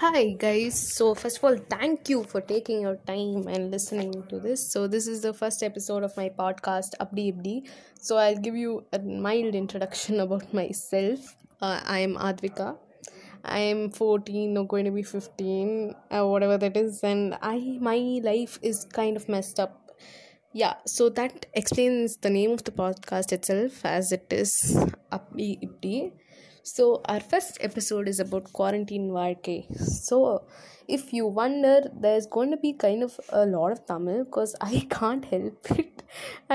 Hi guys. So first of all, thank you for taking your time and listening to this. So this is the first episode of my podcast, Abdi Abdi. So I'll give you a mild introduction about myself. Uh, I am Advika. I am 14 or going to be 15, uh, whatever that is, and I my life is kind of messed up. Yeah, so that explains the name of the podcast itself, as it is Abdi Abdi So, our first episode is about quarantine வாழ்க்கை. So, if you wonder, there's going to be kind of a lot of Tamil because I can't help it.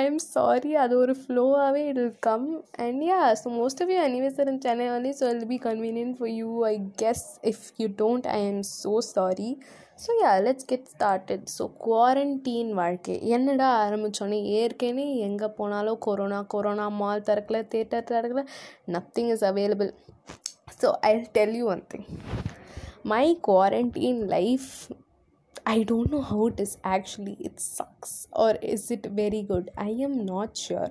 I'm sorry, அது ஒரு ஃப்ளோவாகவே it will come. And yeah, so most of you anyways are in Chennai only, so it'll be convenient for you, I guess. If you don't, I am so sorry. So yeah let's get started so quarantine வாழ்க்கை என்னடா ஆரம்பித்தோன்னே ஏற்கனவே எங்கே போனாலும் corona corona mall திறக்கல theatre திறக்கல nothing is available so I tell you one thing my quarantine life I don't know how it is actually. It sucks. Or is it very good? I am not sure.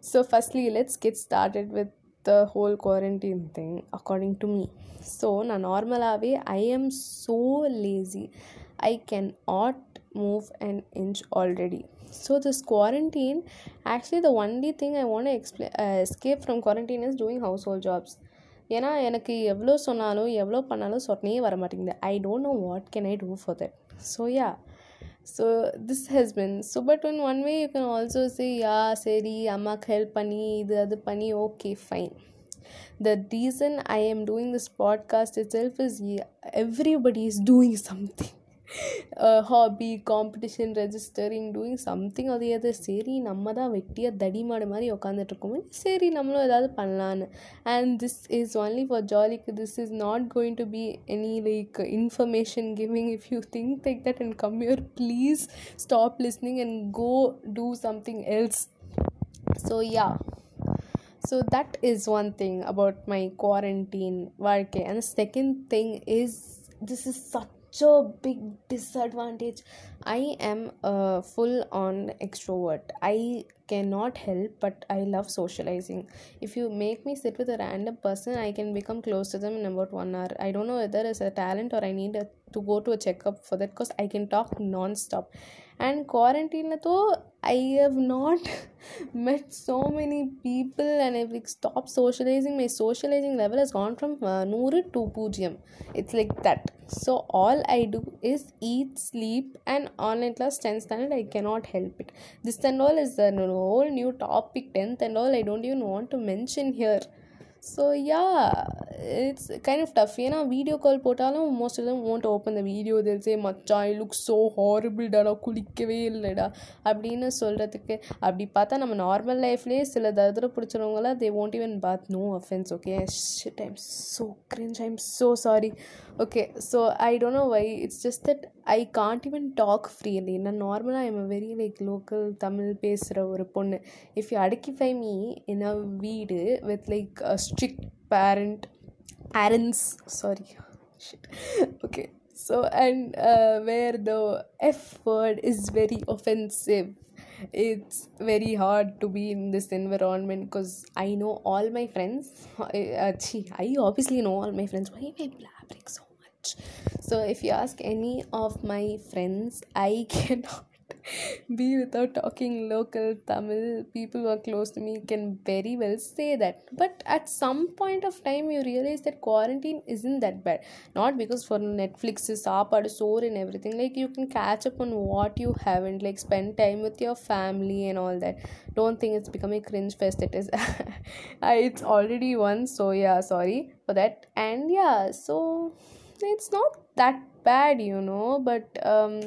So, firstly, let's get started with the whole quarantine thing, according to me. So, na normalavi, I am so lazy. I cannot move an inch already. So, this quarantine, actually, the only thing I want to explain, uh, escape from quarantine is doing household jobs. ஏன்னா எனக்கு எவ்வளோ சொன்னாலும் எவ்வளோ பண்ணாலும் சொன்னே வர மாட்டேங்குது I don't know what can I do for that so yeah so this has been. So but in one way you can also say yeah seri amak help pani idu adu pani okay fine. The reason i am doing this podcast itself is yeah, everybody is doing something uh, hobby competition registering doing something or the other சரி நம்ம தான் வெட்டியாக தடிமாடு மாதிரி உட்காந்துட்டு இருக்கோமே சரி நம்மளும் ஏதாவது பண்ணலான்னு and this is only for ஜாலிக்கு this is not going to be any like information giving if you think like that and come your please stop listening and go do something else so yeah so that is one thing about my quarantine வாழ்க்கை and the second thing is this is such a big disadvantage. I am a full on extrovert. I cannot help but i love socializing. If you make me sit with a random person i can become close to them in about one hour. I don't know whether it's a talent or i need a, to go to a checkup for that because i can talk non-stop. And quarantine though i have not met so many people and i've like stopped socializing. My socializing level has gone from uh, nuru to pujyam it's like that so all i do is eat sleep and on online class 10th standard i cannot help it. This and all is a whole new topic 10th and all i don't even want to mention here. So yeah it's kind of tough ஏன்னா video call போட்டாலும் most of them won't open the video தெரிசே மச்சான் I look so ஹாரிபிள்டாடா குளிக்கவே இல்லைடா. அப்படின்னு சொல்கிறதுக்கு அப்படி பார்த்தா நம்ம நார்மல் லைஃப்லேயே சில தரத்தில் பிடிச்சவங்களாம் they won't even bath no offence okay shit I'm so cringe I'm so sorry okay so I don't know why it's just that I can't even talk freely நான் நார்மலாக I'm very like local Tamil பேசுகிற ஒரு பொண்ணு. If you அடுக்கிஃபை me in a வீடு with like strict parent parents sorry. Shit. Okay. So and uh, where the f word is very offensive. It's very hard to be in this environment because i know all my friends. Uh, gee, i obviously know all my friends. Why am i blabbering so much? So if you ask any of my friends i cannot be without talking local Tamil. People who are close to me can very well say that. But at some point of time, you realize that quarantine isn't that bad. Not because for Netflix, Saapad, Sore, and everything. Like you can catch up on what you haven't, like spend time with your family and all that. Don't think it's becoming cringe fest. It is. it's already one. So yeah, sorry for that. And yeah, so it's not that bad you know but um,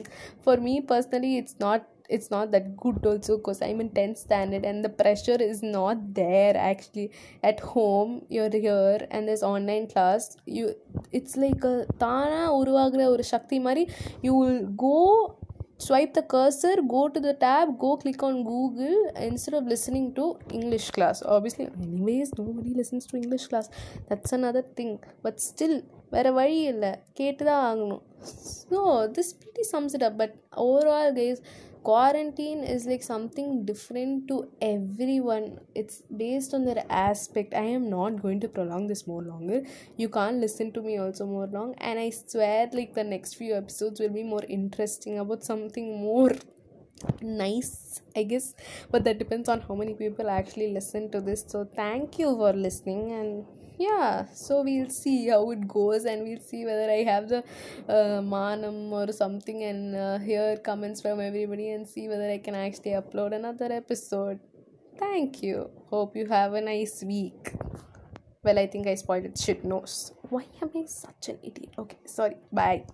for me personally it's not it's not that good also because i'm in 10th standard and the pressure is not there actually at home you're here and there's online class you it's like a தானா உருவாகிற ஒரு சக்தி மாதிரி you will go swipe the cursor go to the tab go click on google instead of listening to english class obviously anyways nobody listens to english class that's another thing but still வேறு வழி இல்லை கேட்டு தான் ஆகணும் so this pretty sums it up but overall guys quarantine is like something different to everyone it's based on their aspect i am not going to prolong this more longer you can't listen to me also more long and i swear like the next few episodes will be more interesting about something more nice i guess. But that depends on how many people actually listen to this. So thank you for listening. And yeah so we'll see how it goes and we'll see whether i have the uh, manam or something and uh, hear comments from everybody and see whether i can actually upload another episode. Thank you. Hope you have a nice week. Well i think i spoiled it. Shit nose why am i such an idiot? Okay sorry. Bye